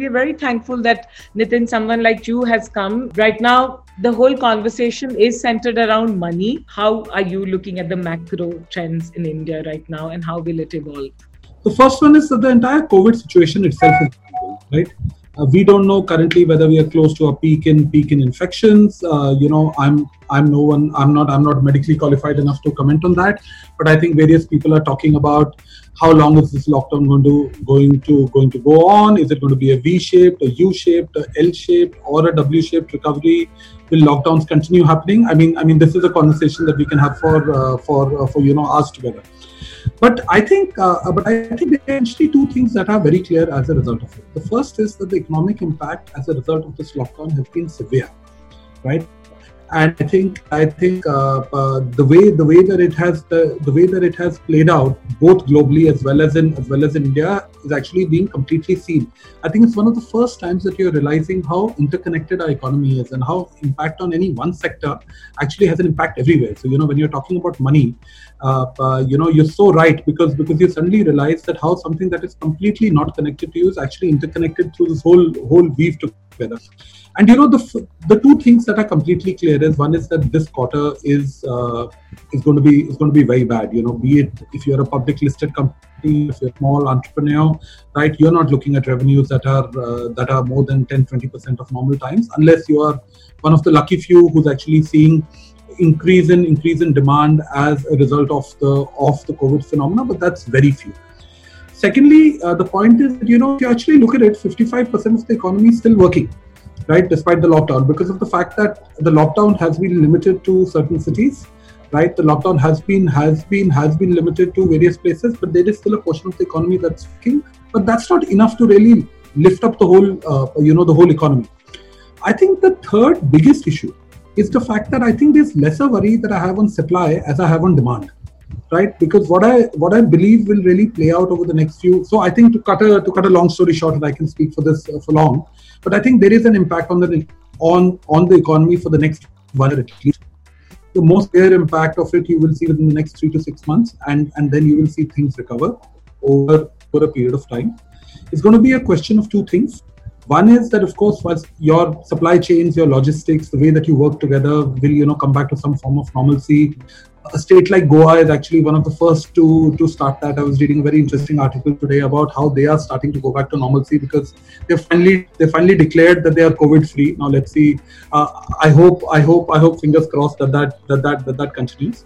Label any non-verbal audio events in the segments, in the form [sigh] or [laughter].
we are very thankful that Nitin, someone like you, has come. Right now, the whole conversation is centered around money. How are you looking at the macro trends in India right now and how will it evolve? The first one is that the entire COVID situation itself is right. Uh, we don't know currently whether we are close to a peak in peak in infections. Uh, you know, I'm I'm no one. I'm not I'm not medically qualified enough to comment on that. But I think various people are talking about how long is this lockdown going to going to going to go on? Is it going to be a V-shaped, a U-shaped, a L-shaped, or a W-shaped recovery? Will lockdowns continue happening? I mean, I mean, this is a conversation that we can have for uh, for uh, for you know us together. But I think, uh, but I think there are actually two things that are very clear as a result of it. The first is that the economic impact as a result of this lockdown has been severe, right? And I think I think uh, uh, the way the way that it has the, the way that it has played out both globally as well as in as well as in India is actually being completely seen. I think it's one of the first times that you're realizing how interconnected our economy is and how impact on any one sector actually has an impact everywhere. So you know when you're talking about money, uh, uh you know you're so right because because you suddenly realize that how something that is completely not connected to you is actually interconnected through this whole whole weave together. And you know the the two things that are completely clear is one is that this quarter is uh, is going to be is going to be very bad. You know, be it if you're a public listed company, if you're a small entrepreneur, right? You're not looking at revenues that are uh, that are more than 10, 20 percent of normal times, unless you are one of the lucky few who's actually seeing increase in increase in demand as a result of the of the COVID phenomena. But that's very few. Secondly, uh, the point is, that you know, if you actually look at it, 55% of the economy is still working right, despite the lockdown, because of the fact that the lockdown has been limited to certain cities, right? The lockdown has been has been has been limited to various places, but there is still a portion of the economy that's working. But that's not enough to really lift up the whole, uh, you know, the whole economy. I think the third biggest issue is the fact that I think there's lesser worry that I have on supply as I have on demand right because what i what i believe will really play out over the next few so i think to cut a to cut a long story short and i can speak for this uh, for long but i think there is an impact on the on on the economy for the next one year at least. The most clear impact of it you will see within the next three to six months and and then you will see things recover over for a period of time. It's going to be a question of two things. One is that of course once your supply chains your logistics the way that you work together will you know come back to some form of normalcy a state like Goa is actually one of the first to to start that. I was reading a very interesting article today about how they are starting to go back to normalcy because they finally they finally declared that they are COVID free. Now let's see. Uh, I hope I hope I hope fingers crossed that that that that that, that continues.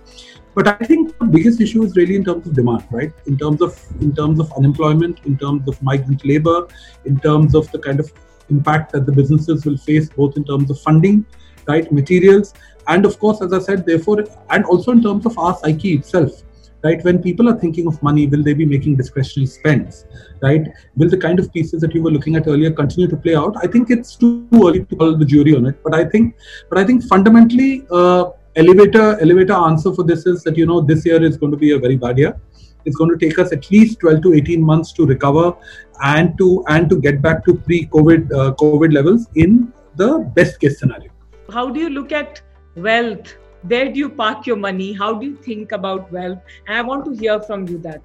But I think the biggest issue is really in terms of demand, right? In terms of in terms of unemployment, in terms of migrant labor, in terms of the kind of impact that the businesses will face, both in terms of funding, right, materials, and of course as i said therefore and also in terms of our psyche itself right? When people are thinking of money will they be making discretionary spends right? Will the kind of pieces that you were looking at earlier continue to play out? I think it's too early to call the jury on it but i think but i think fundamentally uh, elevator elevator answer for this is that you know this year is going to be a very bad year. It's going to take us at least 12 to 18 months to recover and to and to get back to pre covid uh, covid levels in the best case scenario. How do you look at wealth. Where do you park your money? How do you think about wealth? And i want to hear from you that.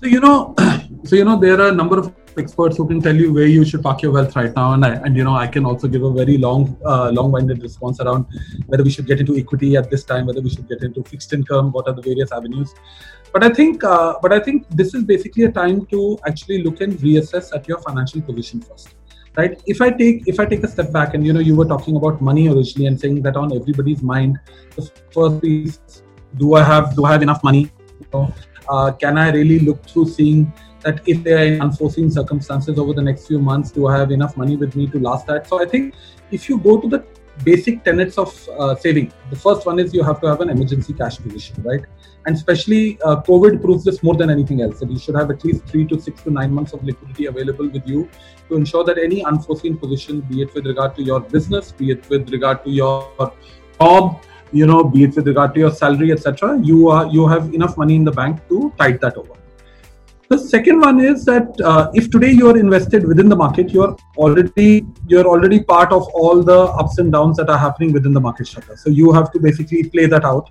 So you know [clears throat] so you know there are a number of experts who can tell you where you should park your wealth right now. And I, and you know i can also give a very long uh, long winded response around whether we should get into equity at this time whether we should get into fixed income what are the various avenues. But i think uh, but i think this is basically a time to actually look and reassess at your financial position first right? If i take if i take a step back and you know you were talking about money originally and saying that on everybody's mind the first piece do i have do i have enough money? Uh, can i really look through seeing that if there are unforeseen circumstances over the next few months do i have enough money with me to last that? So i think if you go to the basic tenets of uh, saving. The first one is you have to have an emergency cash position, right? And especially uh, COVID proves this more than anything else that you should have at least three to six to nine months of liquidity available with you to ensure that any unforeseen position, be it with regard to your business, be it with regard to your job, you know, be it with regard to your salary, etc., you are you have enough money in the bank to tide that over. The second one is that uh, if today you are invested within the market, you're already you're already part of all the ups and downs that are happening within the market structure. So you have to basically play that out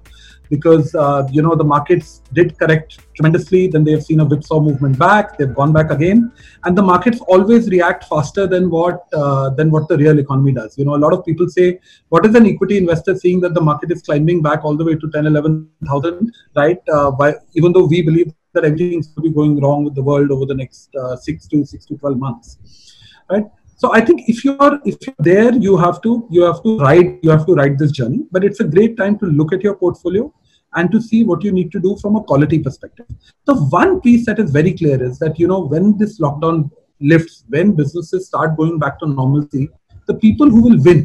because uh, you know the markets did correct tremendously. Then they have seen a whipsaw movement back. They've gone back again, and the markets always react faster than what uh, than what the real economy does. You know, a lot of people say, "What is an equity investor seeing that the market is climbing back all the way to 10, 11,000, right?" Uh, by even though we believe that everything's going to be going wrong with the world over the next uh, six to six to 12 months, right? so i think if you're if you're there you have to you have to ride you have to ride this journey but it's a great time to look at your portfolio and to see what you need to do from a quality perspective the one piece that is very clear is that you know when this lockdown lifts when businesses start going back to normalcy the people who will win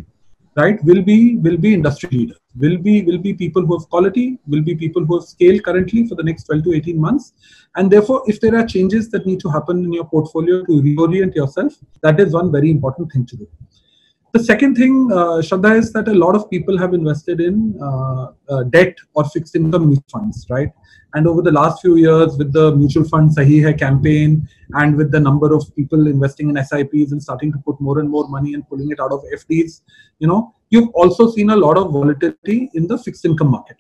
right will be will be industry leaders will be will be people who have quality will be people who have scale currently for the next 12 to 18 months. And therefore if there are changes that need to happen in your portfolio to reorient yourself that is one very important thing to do. The second thing uh, is that a lot of people have invested in uh, uh, debt or fixed income funds right and over the last few years, with the mutual fund Sahi Hai campaign and with the number of people investing in SIPs and starting to put more and more money and pulling it out of FDs, you know, you've also seen a lot of volatility in the fixed income market.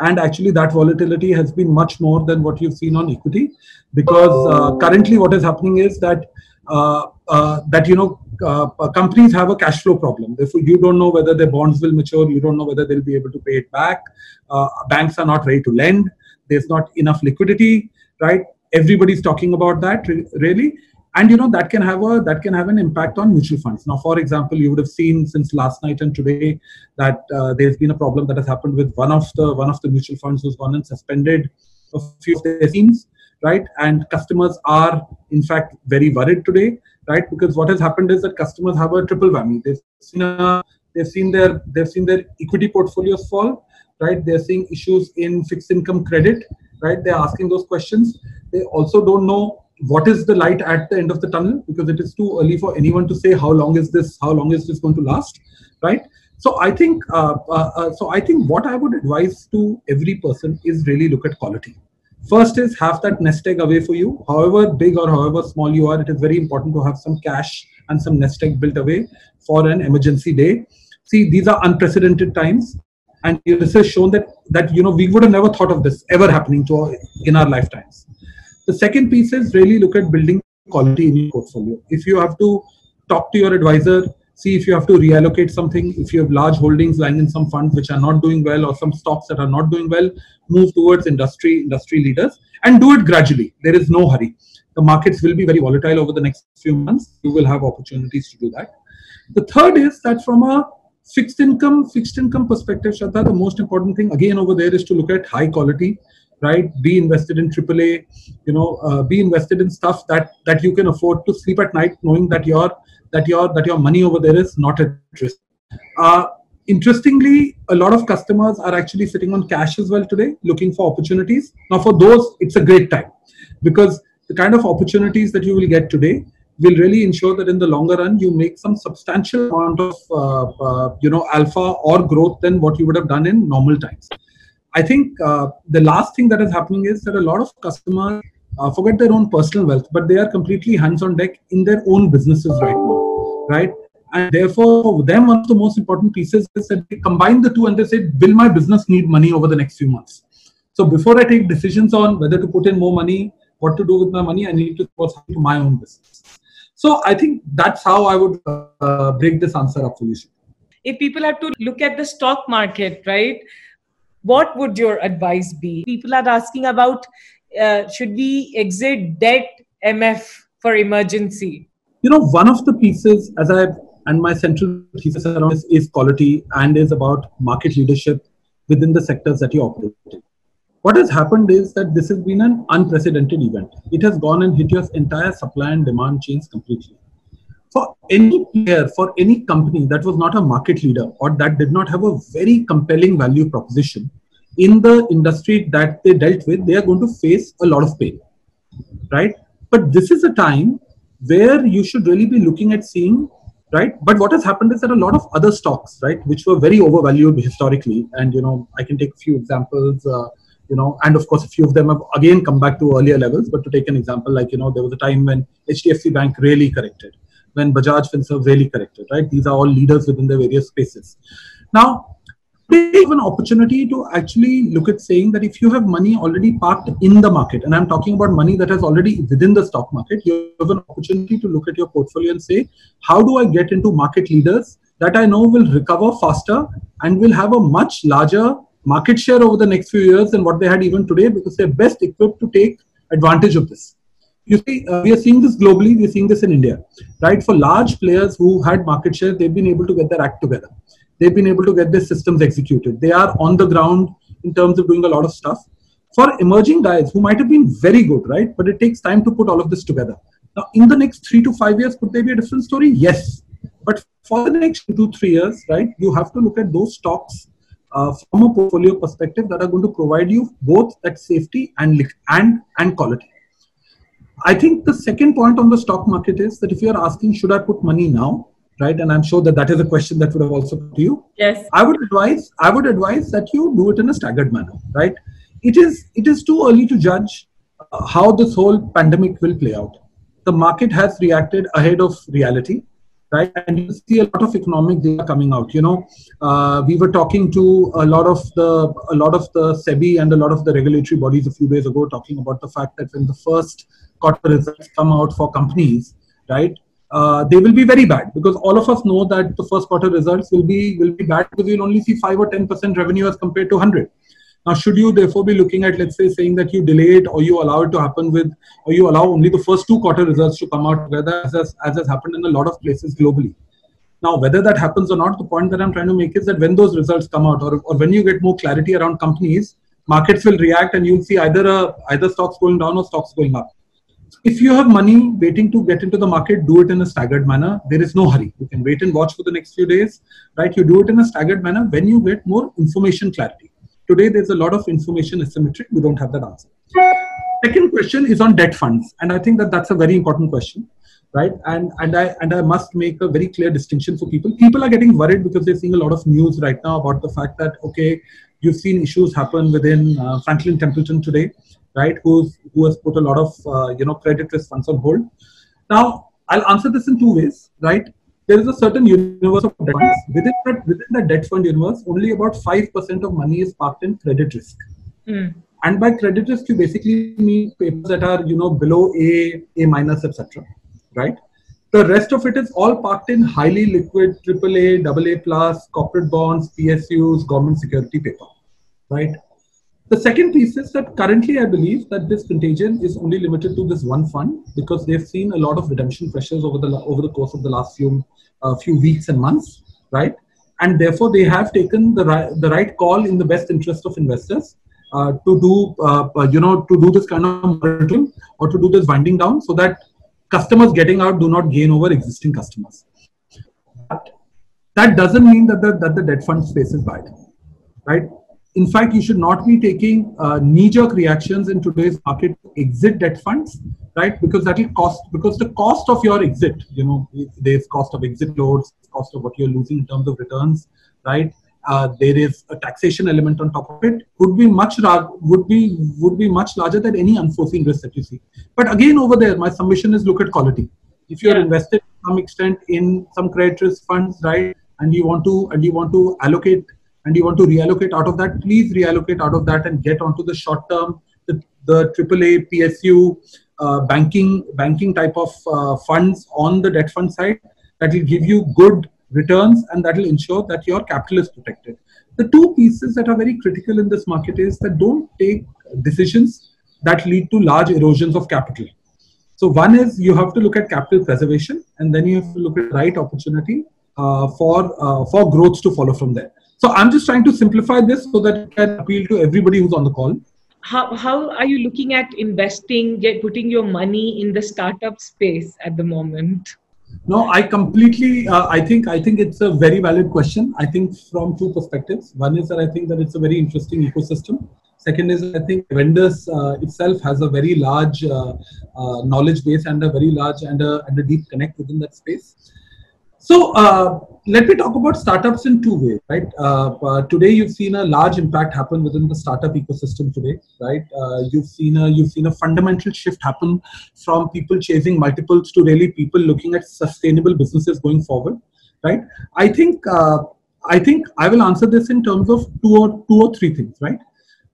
And actually, that volatility has been much more than what you've seen on equity, because uh, currently what is happening is that uh, uh, that you know uh, companies have a cash flow problem. Therefore, you don't know whether their bonds will mature. You don't know whether they'll be able to pay it back. Uh, banks are not ready to lend there's not enough liquidity right? Everybody's talking about that really. And you know that can have a that can have an impact on mutual funds. Now for example you would have seen since last night and today that uh, there's been a problem that has happened with one of the one of the mutual funds who's gone and suspended a few of their schemes right? And customers are in fact very worried today right? Because what has happened is that customers have a triple whammy. They've seen a, they've seen their they've seen their equity portfolios fall right? They're seeing issues in fixed income credit, right? They're asking those questions. They also don't know what is the light at the end of the tunnel because it is too early for anyone to say how long is this, how long is this going to last, right? So I think, uh, uh, uh, so I think what I would advise to every person is really look at quality. First is have that nest egg away for you. However big or however small you are, it is very important to have some cash and some nest egg built away for an emergency day. See, these are unprecedented times and this has shown that that you know we would have never thought of this ever happening to our, in our lifetimes. The second piece is really look at building quality in your portfolio. If you have to talk to your advisor see if you have to reallocate something if you have large holdings lying in some funds which are not doing well or some stocks that are not doing well move towards industry industry leaders and do it gradually. There is no hurry. The markets will be very volatile over the next few months. You will have opportunities to do that. The third is that from a fixed income fixed income perspective Shraddha, the most important thing again over there is to look at high quality right? Be invested in aaa you know uh, be invested in stuff that that you can afford to sleep at night knowing that your that your that your money over there is not at risk. Uh, interestingly a lot of customers are actually sitting on cash as well today looking for opportunities. Now for those it's a great time because the kind of opportunities that you will get today will really ensure that in the longer run you make some substantial amount of uh, uh, you know alpha or growth than what you would have done in normal times. I think uh, the last thing that is happening is that a lot of customers uh, forget their own personal wealth but they are completely hands on deck in their own businesses right now right? And therefore for them one of the most important pieces is that they combine the two and they say will my business need money over the next few months? So before i take decisions on whether to put in more money what to do with my money i need to focus on my own business so I think that's how I would uh, break this answer up for you. If people have to look at the stock market, right? What would your advice be? People are asking about uh, should we exit debt MF for emergency? You know, one of the pieces, as I and my central thesis around this is quality and is about market leadership within the sectors that you operate in. What has happened is that this has been an unprecedented event. It has gone and hit your entire supply and demand chains completely. For any player, for any company that was not a market leader or that did not have a very compelling value proposition in the industry that they dealt with, they are going to face a lot of pain, right? But this is a time where you should really be looking at seeing right but what has happened is that a lot of other stocks right which were very overvalued historically and you know i can take a few examples uh, you know and of course a few of them have again come back to earlier levels but to take an example like you know there was a time when hdfc bank really corrected when bajaj finserv really corrected right? These are all leaders within their various spaces. Now they have an opportunity to actually look at saying that if you have money already parked in the market, and I'm talking about money that has already within the stock market, you have an opportunity to look at your portfolio and say, how do I get into market leaders that I know will recover faster and will have a much larger market share over the next few years than what they had even today because they're best equipped to take advantage of this. You see, uh, we are seeing this globally, we are seeing this in India, right? For large players who had market share, they've been able to get their act together they've been able to get their systems executed. They are on the ground in terms of doing a lot of stuff. For emerging guys who might have been very good, right? But it takes time to put all of this together. Now, in the next three to five years, could there be a different story? Yes. But for the next two, three years, right, you have to look at those stocks from a portfolio perspective that are going to provide you both that safety and and and quality. I think the second point on the stock market is that if you are asking, should I put money now? right and i'm sure that that is a question that would have also come to you yes i would advise i would advise that you do it in a staggered manner right it is it is too early to judge uh, how this whole pandemic will play out the market has reacted ahead of reality right and you see a lot of economic data coming out you know uh, we were talking to a lot of the a lot of the sebi and a lot of the regulatory bodies a few days ago talking about the fact that when the first quarter results come out for companies right uh, they will be very bad because all of us know that the first quarter results will be will be bad because you'll only see five or ten percent revenue as compared to hundred. Now, should you therefore be looking at, let's say, saying that you delay it or you allow it to happen with, or you allow only the first two quarter results to come out together, as has, as has happened in a lot of places globally? Now, whether that happens or not, the point that I'm trying to make is that when those results come out, or, or when you get more clarity around companies, markets will react, and you'll see either a, either stocks going down or stocks going up if you have money waiting to get into the market, do it in a staggered manner. There is no hurry. You can wait and watch for the next few days, right? You do it in a staggered manner when you get more information clarity. Today, there's a lot of information asymmetric. We don't have that answer. Second question is on debt funds, and I think that that's a very important question, right? And and I and I must make a very clear distinction for people. People are getting worried because they're seeing a lot of news right now about the fact that okay, you've seen issues happen within uh, Franklin Templeton today right? Who's who has put a lot of uh, you know credit risk funds on hold. Now, I'll answer this in two ways, right? There is a certain universe of debt funds. Within that, within the debt fund universe, only about five percent of money is parked in credit risk. Mm. And by credit risk, you basically mean papers that are you know below A, A minus, etc. Right? The rest of it is all parked in highly liquid AAA, AA plus, corporate bonds, PSUs, government security paper. Right? The second piece is that currently I believe that this contagion is only limited to this one fund because they've seen a lot of redemption pressures over the over the course of the last few uh, few weeks and months, right? And therefore they have taken the right the right call in the best interest of investors uh, to do uh, uh you know to do this kind of monitoring or to do this winding down so that customers getting out do not gain over existing customers. But that doesn't mean that the that the debt fund space is bad, right? In fact, you should not be taking uh, knee-jerk reactions in today's market to exit debt funds, right? Because that will cost, because the cost of your exit, you know, there's cost of exit loads, cost of what you're losing in terms of returns, right? Uh, there is a taxation element on top of it would be much would be would be much larger than any unforeseen risk that you see. But again, over there, my submission is look at quality. If you're yeah. invested to some extent in some credit risk funds, right, and you want to and you want to allocate and you want to reallocate out of that, please reallocate out of that and get onto the short term, the, the AAA, PSU, uh, banking, banking type of uh, funds on the debt fund side that will give you good returns and that will ensure that your capital is protected. The two pieces that are very critical in this market is that don't take decisions that lead to large erosions of capital. So one is you have to look at capital preservation, and then you have to look at right opportunity uh, for uh, for growth to follow from there. So I'm just trying to simplify this so that it can appeal to everybody who's on the call. How, how are you looking at investing, get, putting your money in the startup space at the moment? No, I completely. Uh, I think. I think it's a very valid question. I think from two perspectives. One is that I think that it's a very interesting ecosystem. Second is I think Avendus uh, itself has a very large uh, uh knowledge base and a very large and a, and a deep connect within that space. So uh, let me talk about startups in two ways, right? Uh, uh, today, you've seen a large impact happen within the startup ecosystem today, right? Uh, you've seen a you've seen a fundamental shift happen from people chasing multiples to really people looking at sustainable businesses going forward, right? I think uh, I think I will answer this in terms of two or two or three things, right?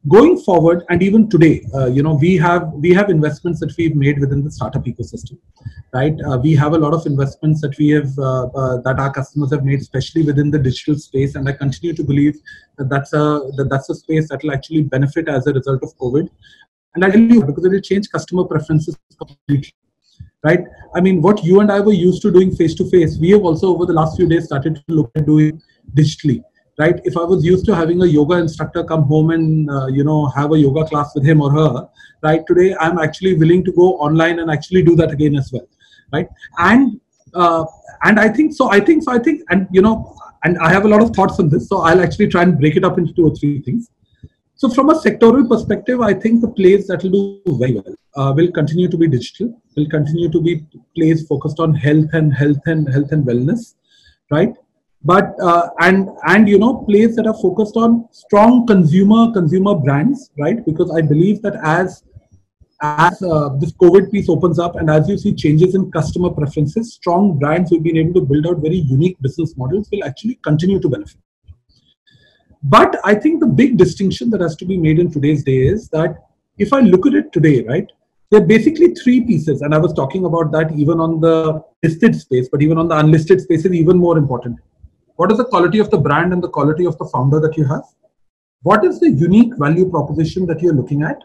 Going forward, and even today, uh, you know, we have we have investments that we've made within the startup ecosystem, right? Uh, we have a lot of investments that we have uh, uh that our customers have made, especially within the digital space, and I continue to believe that that's a that that's a space that will actually benefit as a result of COVID. And I tell you because it will change customer preferences completely right? I mean, what you and I were used to doing face to face, we have also over the last few days started to look at doing digitally, right? If I was used to having a yoga instructor come home and uh, you know have a yoga class with him or her, right? Today I'm actually willing to go online and actually do that again as well, right? And uh, and I think so. I think so. I think and you know, and I have a lot of thoughts on this, so I'll actually try and break it up into two or three things. So from a sectoral perspective, I think the plays that will do very well uh, will continue to be digital, will continue to be plays focused on health and health and health and wellness, right? But uh, and and you know plays that are focused on strong consumer consumer brands, right? Because I believe that as as uh, this COVID piece opens up and as you see changes in customer preferences, strong brands who've been able to build out very unique business models will actually continue to benefit. But I think the big distinction that has to be made in today's day is that if I look at it today, right, there are basically three pieces. And I was talking about that even on the listed space, but even on the unlisted space is even more important. What is the quality of the brand and the quality of the founder that you have? What is the unique value proposition that you're looking at?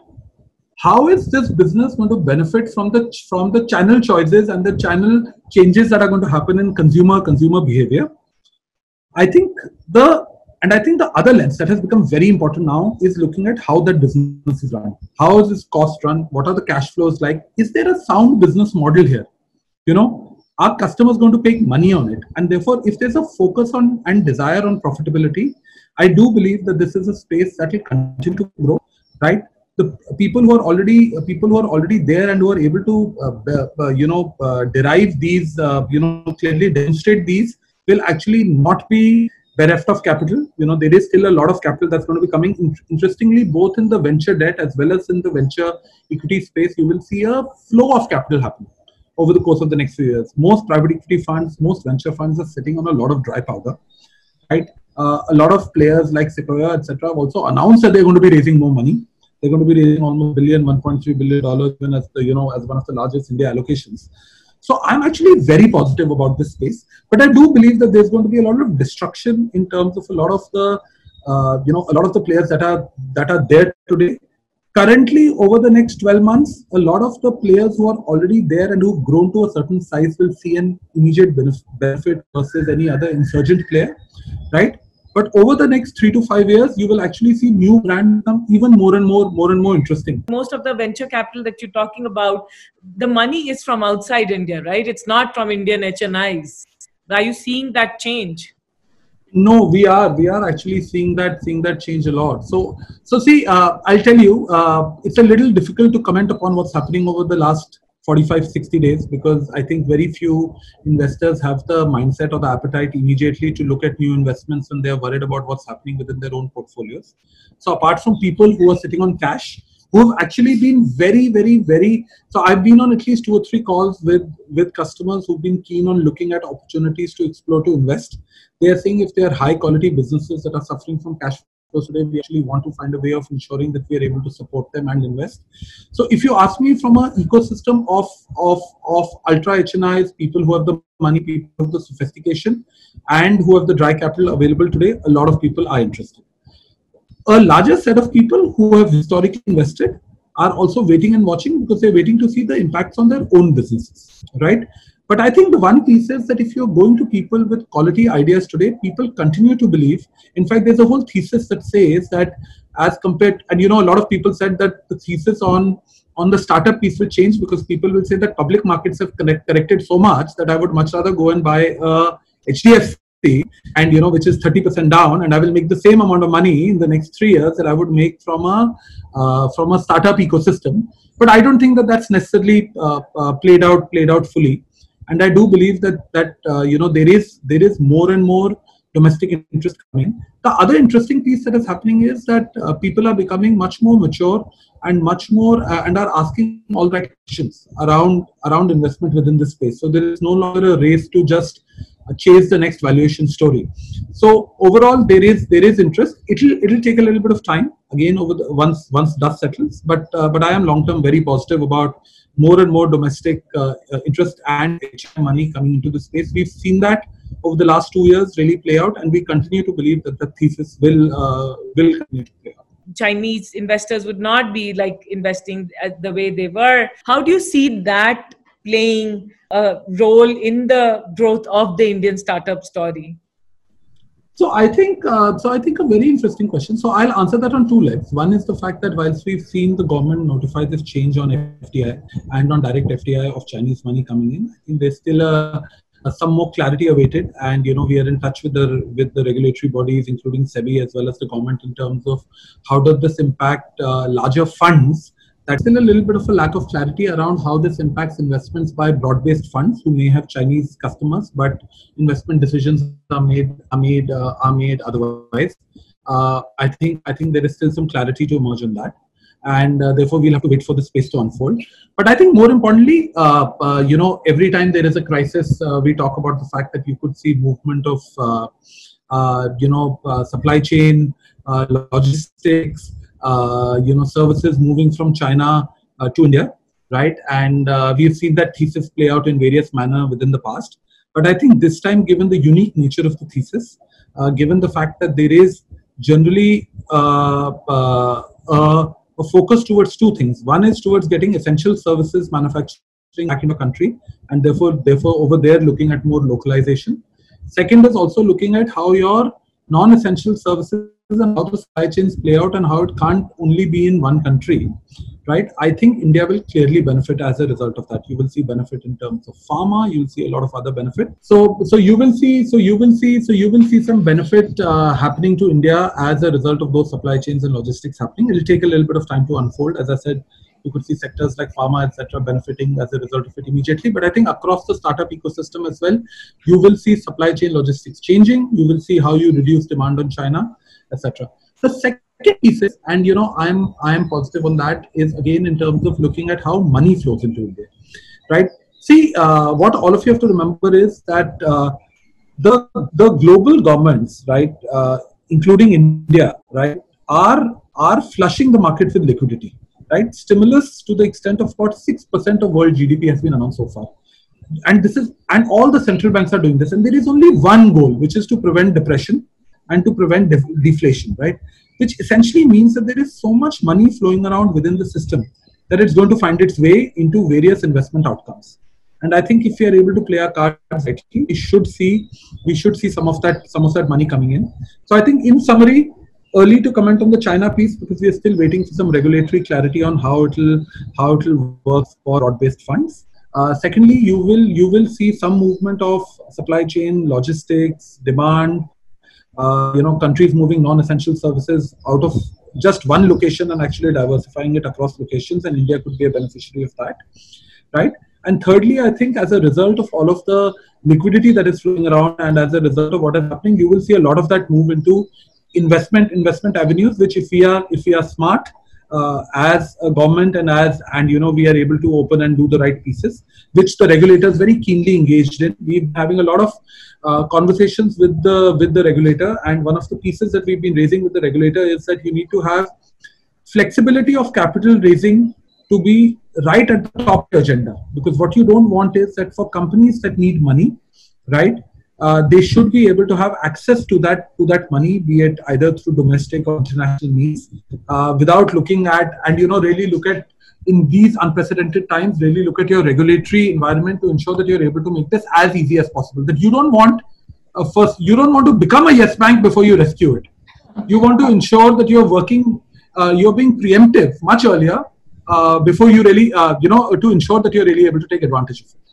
How is this business going to benefit from the from the channel choices and the channel changes that are going to happen in consumer consumer behavior? I think the and I think the other lens that has become very important now is looking at how that business is run. How is this cost run? What are the cash flows like? Is there a sound business model here? You know, are customers going to pay money on it? And therefore, if there's a focus on and desire on profitability, I do believe that this is a space that will continue to grow, right? The people who are already people who are already there and who are able to, uh, uh, you know, uh, derive these, uh, you know, clearly demonstrate these will actually not be bereft of capital. You know, there is still a lot of capital that's going to be coming. Interestingly, both in the venture debt as well as in the venture equity space, you will see a flow of capital happen over the course of the next few years. Most private equity funds, most venture funds are sitting on a lot of dry powder, right? Uh, a lot of players like Sequoia, etc., have also announced that they're going to be raising more money. They're going to be raising almost billion, 1.3 billion dollars, even as the you know as one of the largest India allocations. So I'm actually very positive about this space, but I do believe that there's going to be a lot of destruction in terms of a lot of the, uh, you know, a lot of the players that are that are there today. Currently, over the next 12 months, a lot of the players who are already there and who've grown to a certain size will see an immediate benefit versus any other insurgent player, right? But over the next three to five years, you will actually see new brands become even more and more, more and more interesting. Most of the venture capital that you're talking about, the money is from outside India, right? It's not from Indian HNIs. Are you seeing that change? No we are we are actually seeing that seeing that change a lot. So so see uh, i'll tell you uh, it's a little difficult to comment upon what's happening over the last 45 60 days because i think very few investors have the mindset or the appetite immediately to look at new investments when they're worried about what's happening within their own portfolios. So apart from people who are sitting on cash who have actually been very very very so i've been on at least two or three calls with with customers who've been keen on looking at opportunities to explore to invest they are saying if they are high quality businesses that are suffering from cash so today we actually want to find a way of ensuring that we are able to support them and invest. So if you ask me from an ecosystem of of of ultra HNIs, people who have the money, people have the sophistication, and who have the dry capital available today, a lot of people are interested. A larger set of people who have historically invested are also waiting and watching because they're waiting to see the impacts on their own businesses, right? But I think the one piece is that if you're going to people with quality ideas today, people continue to believe. In fact, there's a whole thesis that says that as compared, and you know, a lot of people said that the thesis on on the startup piece will change because people will say that public markets have connect, corrected so much that I would much rather go and buy a HDFC and you know which is 30% down and I will make the same amount of money in the next three years that I would make from a uh, from a startup ecosystem. But I don't think that that's necessarily uh, uh, played out played out fully and i do believe that that uh, you know there is there is more and more domestic interest coming the other interesting piece that is happening is that uh, people are becoming much more mature and much more uh, and are asking all the questions around around investment within this space so there is no longer a race to just uh, chase the next valuation story. So overall, there is there is interest. It'll it'll take a little bit of time again over the, once once dust settles. But uh, but I am long term very positive about more and more domestic uh, uh interest and money coming into the space. We've seen that over the last two years really play out, and we continue to believe that the thesis will uh, will continue to play out. Chinese investors would not be like investing the way they were. How do you see that playing a role in the growth of the Indian startup story? So I think uh, so. I think a very interesting question. So I'll answer that on two legs. One is the fact that whilst we've seen the government notify this change on FDI and on direct FDI of Chinese money coming in, I think there's still a some more clarity awaited. And you know we are in touch with the with the regulatory bodies including sebi as well as the government in terms of how does this impact uh, larger funds. That's still a little bit of a lack of clarity around how this impacts investments by broad-based funds who may have Chinese customers, but investment decisions are made are made uh, are made otherwise. Uh, I think I think there is still some clarity to emerge on that and uh, therefore we'll have to wait for the space to unfold. But I think more importantly, uh, uh, you know, every time there is a crisis, uh, we talk about the fact that you could see movement of, uh, uh, you know, supply chain, logistics, you know, services moving from China to India, right? And we've seen that thesis play out in various manner within the past. But I think this time, given the unique nature of the thesis, given the fact that there is generally uh, a focus towards two things. One is towards getting essential services manufacturing back in the country, and therefore, therefore, over there, looking at more localization. Second is also looking at how your non-essential services and how the supply chains play out and how it can't only be in one country right? I think india will clearly benefit as a result of that. You will see benefit in terms of pharma. You'll see a lot of other benefit. So so you will see so you will see so you will see some benefit uh, happening to india as a result of those supply chains and logistics happening. It'll take a little bit of time to unfold. As i said you could see sectors like pharma etc benefiting as a result of it immediately. But i think across the startup ecosystem as well you will see supply chain logistics changing. You will see how you reduce demand on china etc the second and you know, I'm I'm positive on that. Is again in terms of looking at how money flows into India, right? See, uh, what all of you have to remember is that uh, the the global governments, right, uh, including India, right, are are flushing the market with liquidity, right? Stimulus to the extent of about six percent of world GDP has been announced so far, and this is and all the central banks are doing this, and there is only one goal, which is to prevent depression and to prevent def- deflation, right? Which essentially means that there is so much money flowing around within the system that it's going to find its way into various investment outcomes. And I think if we are able to play our cards rightly, we should see we should see some of that some of that money coming in. So I think in summary, early to comment on the China piece because we are still waiting for some regulatory clarity on how it'll how it'll work for broad-based funds. Uh, secondly, you will you will see some movement of supply chain, logistics, demand, uh, you know countries moving non-essential services out of just one location and actually diversifying it across locations and india could be a beneficiary of that right? And thirdly i think as a result of all of the liquidity that is flowing around and as a result of what is happening you will see a lot of that move into investment investment avenues which if we are if we are smart uh, as a government and as and you know we are able to open and do the right pieces which the regulators very keenly engaged in. We're having a lot of uh, conversations with the with the regulator and one of the pieces that we've been raising with the regulator is that you need to have flexibility of capital raising to be right at the top of the agenda. Because what you don't want is that for companies that need money right uh, they should be able to have access to that to that money, be it either through domestic or international means, uh, without looking at and you know really look at in these unprecedented times, really look at your regulatory environment to ensure that you're able to make this as easy as possible. That you don't want uh, first you don't want to become a yes bank before you rescue it. You want to ensure that you're working, uh, you're being preemptive much earlier uh, before you really you know to ensure that you're really able to take advantage of it.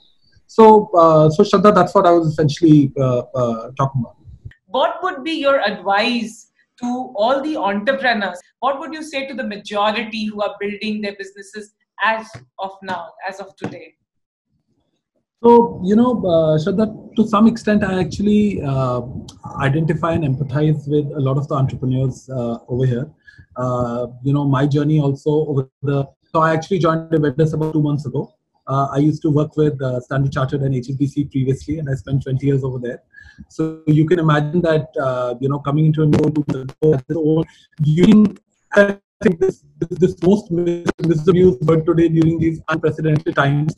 So, uh, so Shraddha, that's what I was essentially uh, uh, talking about. What would be your advice to all the entrepreneurs? What would you say to the majority who are building their businesses as of now, as of today? So, you know, uh, Shraddha, to some extent, I actually uh, identify and empathize with a lot of the entrepreneurs uh, over here. Uh, you know, my journey also over the, so I actually joined the Avendus about two months ago uh, I used to work with uh, Standard Chartered and HSBC previously, and I spent 20 years over there. So you can imagine that uh, you know coming into a new during I think this this, this most misused word today during these unprecedented times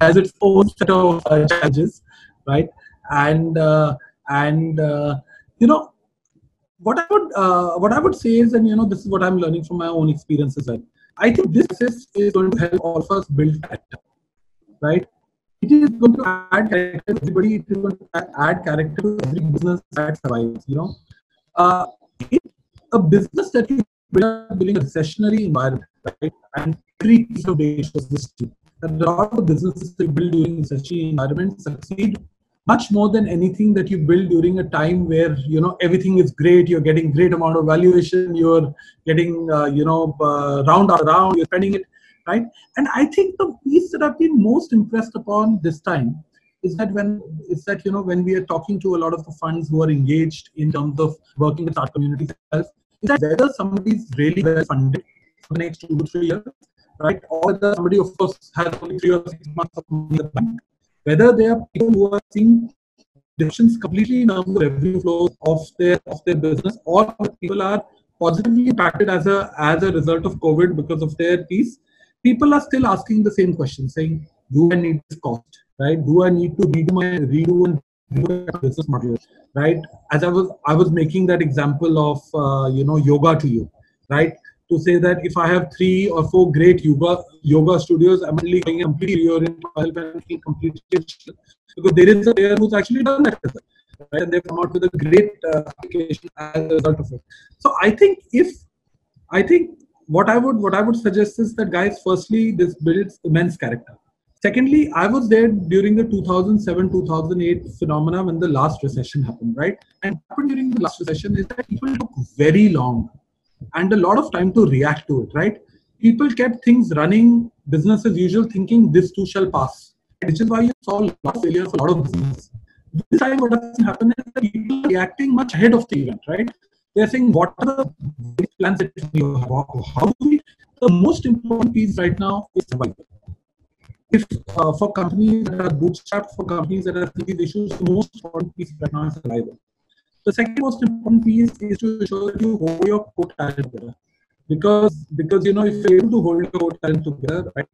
has its own set of uh, challenges, right? And uh, and uh, you know what I would what I would say is, and you know, this is what I'm learning from my own experience as well. I think this is, is going to help all of us build character, right? It is going to add character to everybody. It is going to add character to every business that survives. You know, uh, a business that you build during a recessionary environment, right? And every piece of data shows this. A lot of businesses that build during recessionary environments succeed much more than anything that you build during a time where you know everything is great you're getting great amount of valuation you're getting uh, you know uh, round around you're spending it right? And i think the piece that i've been most impressed upon this time is that when is that you know when we are talking to a lot of the funds who are engaged in terms of working with our community is that whether somebody is really well funded for the next two to three years right? Or whether somebody of course has only three or six months of money in the bank. Whether they are people who are seeing decisions completely in terms of revenue flows of their of their business, or people are positively impacted as a as a result of COVID because of their piece, people are still asking the same question, saying, "Do I need this cost? Right? Do I need to redo my redo and redo business model? Right? As I was I was making that example of uh, you know yoga to you, right? to say that if I have three or four great yoga yoga studios, I'm only going completely reorient myself and completely because there is a player who's actually done that, right? And they've come out with a great uh, application as a result of it. So I think if I think what I would what I would suggest is that guys, firstly, this builds immense character. Secondly, I was there during the 2007-2008 phenomena when the last recession happened, right? And happened during the last recession is that people took very long and a lot of time to react to it, right? People kept things running, business as usual, thinking this too shall pass. Which is why you saw a lot of failures for a lot of business. This time, what has happened is that people are reacting much ahead of the event, right? They're saying, what are the plans that we have? How do we? The most important piece right now is survival. If uh, for companies that are bootstrapped, for companies that are these issues, the most important piece right now is survival. The second most important piece is to ensure that you hold your core talent together. Because because you know if you're able to hold your core talent together, right,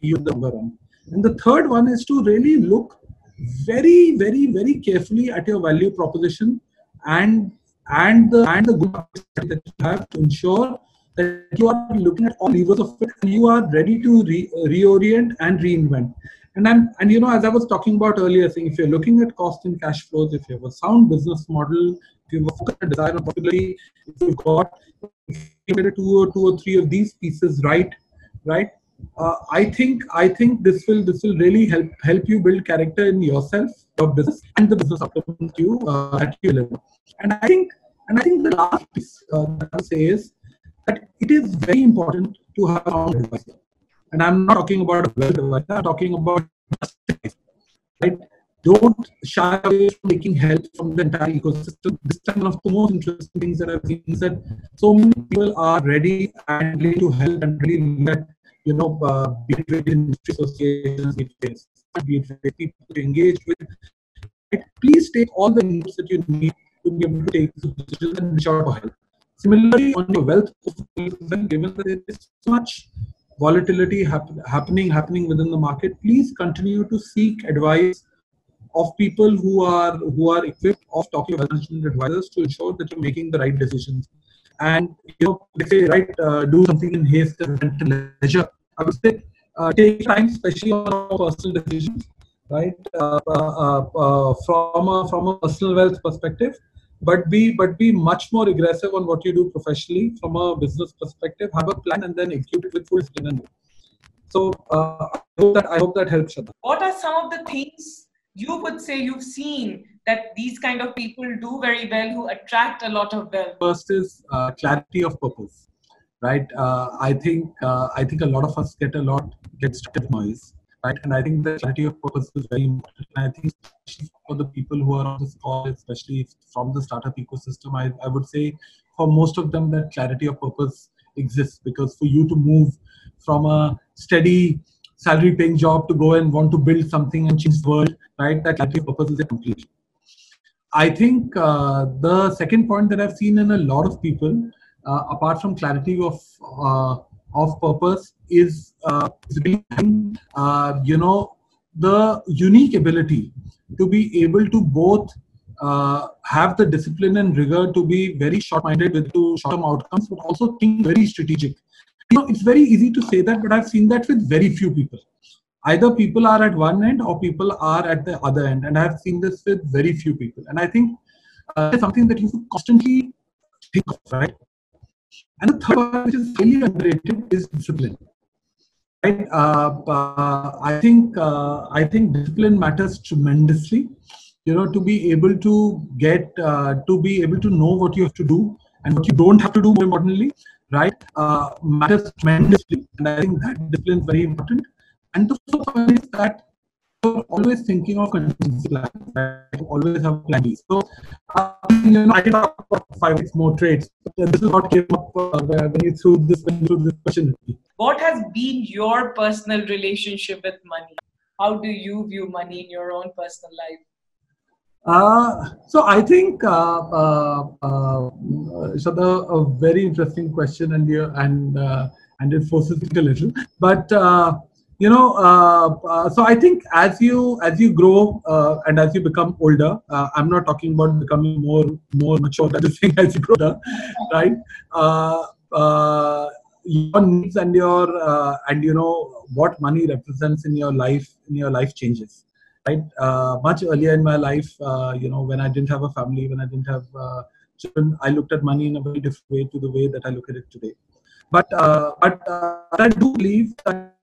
you the longer run. And the third one is to really look very, very, very carefully at your value proposition and and the and the good that you have to ensure that you are looking at all levers of it and you are ready to re, reorient and reinvent. And I'm, and you know, as I was talking about earlier, saying if you're looking at cost and cash flows, if you have a sound business model, if you have a desire on profitability, if you've got you two or two or three of these pieces right, right, uh, I think I think this will this will really help help you build character in yourself, your business, and the business supplement you uh, at your level. And I think and I think the last piece uh, that I say is that it is very important to have a advisor. And I'm not talking about a wealth advisor, I'm talking about right? Don't shy away from taking help from the entire ecosystem. This time, one of the most interesting things that I've seen is that so many people are ready and ready to help and really you know, uh, be it industry associations, be it, be people to engage with. Please take all the notes that you need to be able to take decisions and reach out for help. Similarly, on your wealth, given that there is so much volatility hap- happening happening within the market please continue to seek advice of people who are who are equipped of talking wealth management advisors to ensure that you're making the right decisions. And you know they say right uh, do something in haste and leisure. I would say uh, take time especially on personal decisions right? Uh, uh, uh, uh, from a from a personal wealth perspective but be but be much more aggressive on what you do professionally from a business perspective. Have a plan and then execute it with full discipline so uh, I, hope that, I hope that helps Shraddha. what are some of the things you would say you've seen that these kind of people do very well who attract a lot of wealth? First is uh, clarity of purpose right? Uh, i think uh, i think a lot of us get a lot get stuck noise right? And I think the clarity of purpose is very important. And I think for the people who are on this call, especially from the startup ecosystem, I, I would say for most of them that clarity of purpose exists because for you to move from a steady salary paying job to go and want to build something and change the world, right? That clarity of purpose is complete. I think uh, the second point that I've seen in a lot of people, uh, apart from clarity of uh, of purpose, is, uh, uh, you know the unique ability to be able to both uh, have the discipline and rigor to be very short-minded with to short-term outcomes, but also think very strategic. You know, it's very easy to say that, but I've seen that with very few people. Either people are at one end or people are at the other end, and I've seen this with very few people. And I think uh, it's something that you should constantly think of, right? And the third one, which is highly underrated, is discipline. Right? Uh, uh, I think uh, I think discipline matters tremendously you know to be able to get uh, to be able to know what you have to do and what you don't have to do more importantly right uh, matters tremendously and i think that discipline is very important and the fourth one is that you're always thinking of contingency plans right? always have plan B. so uh, you know i can talk about five six more but this is what came up uh, when you threw this when you threw this question what has been your personal relationship with money? How do you view money in your own personal life? Uh, so I think uh, uh, uh, the a very interesting question and you and uh, and it forces it a little, but uh, you know uh, so I think as you as you grow and as you become older, I'm not talking about becoming more more mature. That is thing [laughs] as you grow older, right? your needs and your and you know what money represents in your life in your life changes right? Uh, much earlier in my life, uh, you know, when I didn't have a family, when I didn't have uh, children, I looked at money in a very different way to the way that I look at it today. But uh, but uh, I do believe that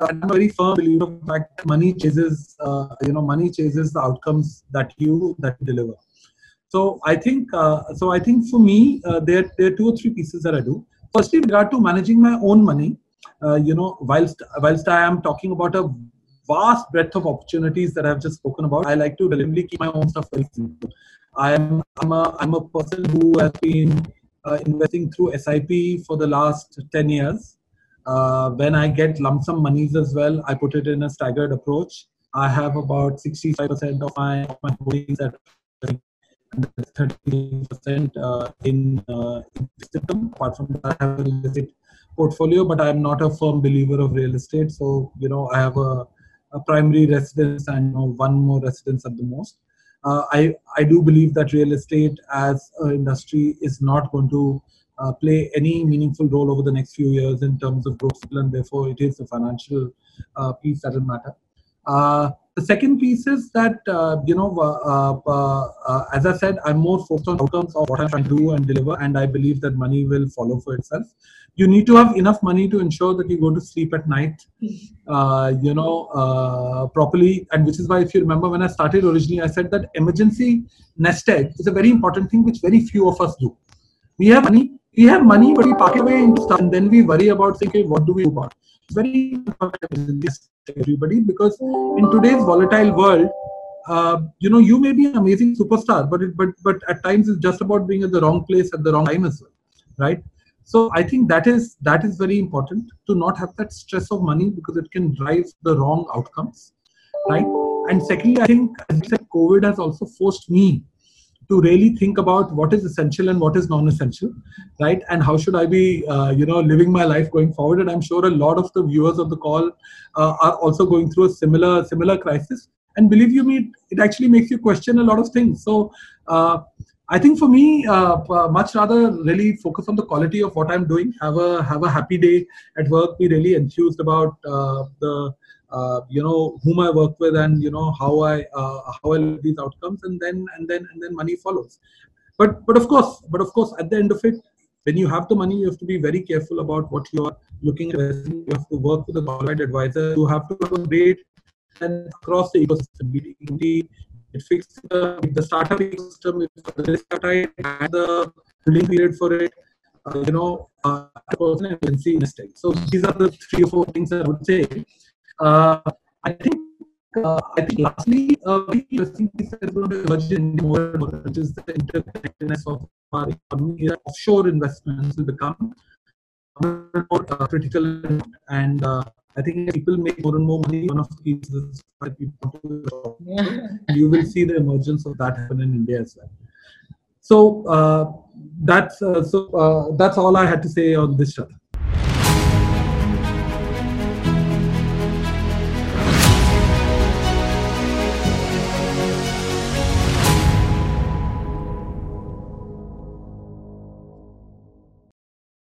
I'm a very firm believer of fact that money chases, uh, you know, money chases the outcomes that you that you deliver. So I think so. I think for me, there there are two or three pieces that I do. Firstly, with regard to managing my own money, you know, whilst whilst I am talking about a vast breadth of opportunities that I've just spoken about. I like to deliberately keep my own stuff very simple. I'm I'm a I'm a person who has been uh, investing through SIP for the last ten years. Uh, when I get lump sum monies as well, I put it in a staggered approach. I have about 65% of my of my holdings at 30% uh, in, uh, system. Apart from that, I have real estate portfolio, but I'm not a firm believer of real estate. So you know, I have a a primary residence and you know, one more residence at the most. Uh, I, I do believe that real estate as an industry is not going to uh, play any meaningful role over the next few years in terms of growth, and therefore it is the financial uh, piece that will matter. Uh, the second piece is that uh, you know, uh, as I said, I'm more focused on outcomes of what I'm trying to do and deliver, and I believe that money will follow for itself. You need to have enough money to ensure that you go to sleep at night uh, you know uh, properly. And which is why if you remember when i started originally i said that emergency nest egg is a very important thing which very few of us do. We have money we have money but we park away into stuff and then we worry about thinking what do we do about it's very important everybody because in today's volatile world uh, you know you may be an amazing superstar but it, but but at times it's just about being at the wrong place at the wrong time as well right so I think that is that is very important to not have that stress of money because it can drive the wrong outcomes, right? And secondly, I think as said, COVID has also forced me to really think about what is essential and what is non-essential, right? And how should I be, uh, you know, living my life going forward? And I'm sure a lot of the viewers of the call uh, are also going through a similar similar crisis. And believe you me, it actually makes you question a lot of things. So. Uh, I think for me, uh, uh, much rather really focus on the quality of what I'm doing. Have a have a happy day at work. Be really enthused about uh, the uh, you know whom I work with and you know how I uh, how I live these outcomes, and then and then and then money follows. But but of course, but of course, at the end of it, when you have the money, you have to be very careful about what you are looking at. You have to work with a qualified advisor. You have to great and across the ecosystem, it fixes the, the startup ecosystem, the risk appetite, and the building period for it. Uh, you know, uh, person agency investing. So these are the three or four things I would say. Uh, I think. Uh, I think lastly, a very interesting is going to emerge in more and more, which is the interconnectedness of our economy. Offshore investments will become more uh, critical, and uh, I think people make more and more money. One of the is why people want to Yeah. you will see the emergence of that happen in India as well. So uh, that's uh, so uh, that's all I had to say on this. Shraddha.